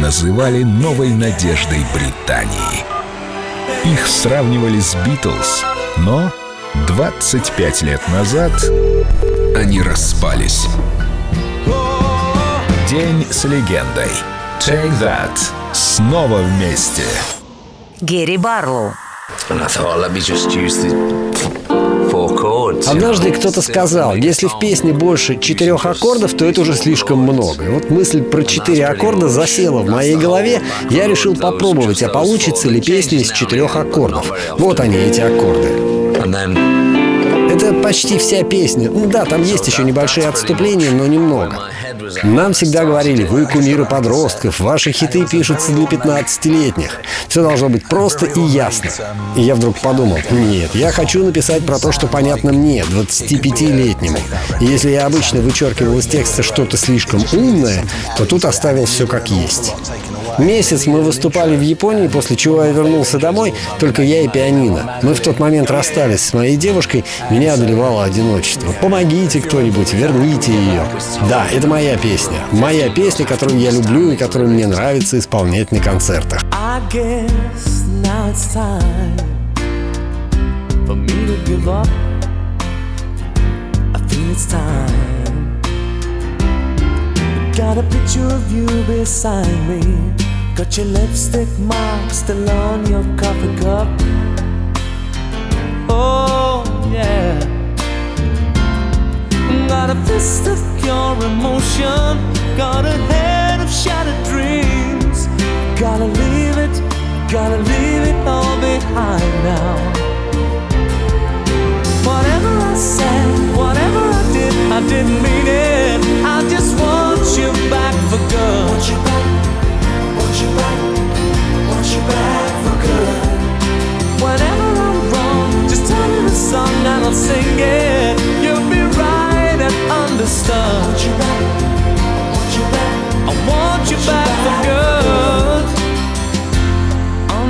называли новой надеждой Британии. Их сравнивали с Битлз, но 25 лет назад они распались. День с легендой. Take That. Снова вместе. Герри Барлоу. Однажды кто-то сказал, если в песне больше четырех аккордов, то это уже слишком много. И вот мысль про четыре аккорда засела в моей голове. Я решил попробовать, а получится ли песня из четырех аккордов. Вот они, эти аккорды. Это почти вся песня. Ну да, там есть еще небольшие отступления, но немного. Нам всегда говорили, вы кумиры подростков, ваши хиты пишутся для 15-летних. Все должно быть просто и ясно. И я вдруг подумал, нет, я хочу написать про то, что понятно мне, 25-летнему. И если я обычно вычеркивал из текста что-то слишком умное, то тут оставил все как есть. Месяц мы выступали в Японии, после чего я вернулся домой, только я и пианино. Мы в тот момент расстались с моей девушкой, меня одолевало одиночество. Помогите кто-нибудь, верните ее. Да, это моя песня. Моя песня, которую я люблю и которую мне нравится исполнять на концертах. Got a picture of you beside me Got your lipstick mark still on your coffee cup. Oh, yeah. Got a fist of pure emotion. Got a head of shattered dreams. Gotta leave it, gotta leave it all behind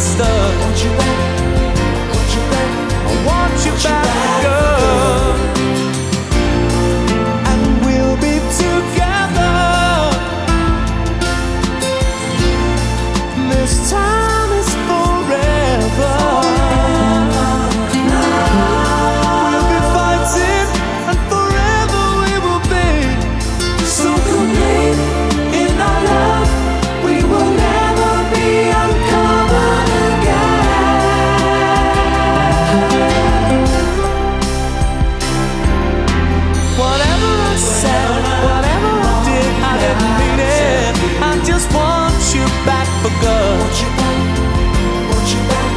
stuck. you back for good. Want you back, want you back,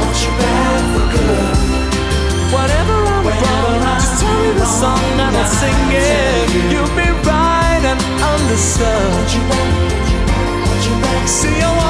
want you back for good. Whatever I'm wrong, just tell me the song and I'll sing it. You'll be right and understood. Want you back, want you back, want you back. See, I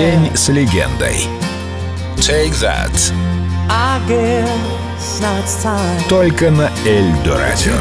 День с легендой. Take That. Только на Эльдо радио.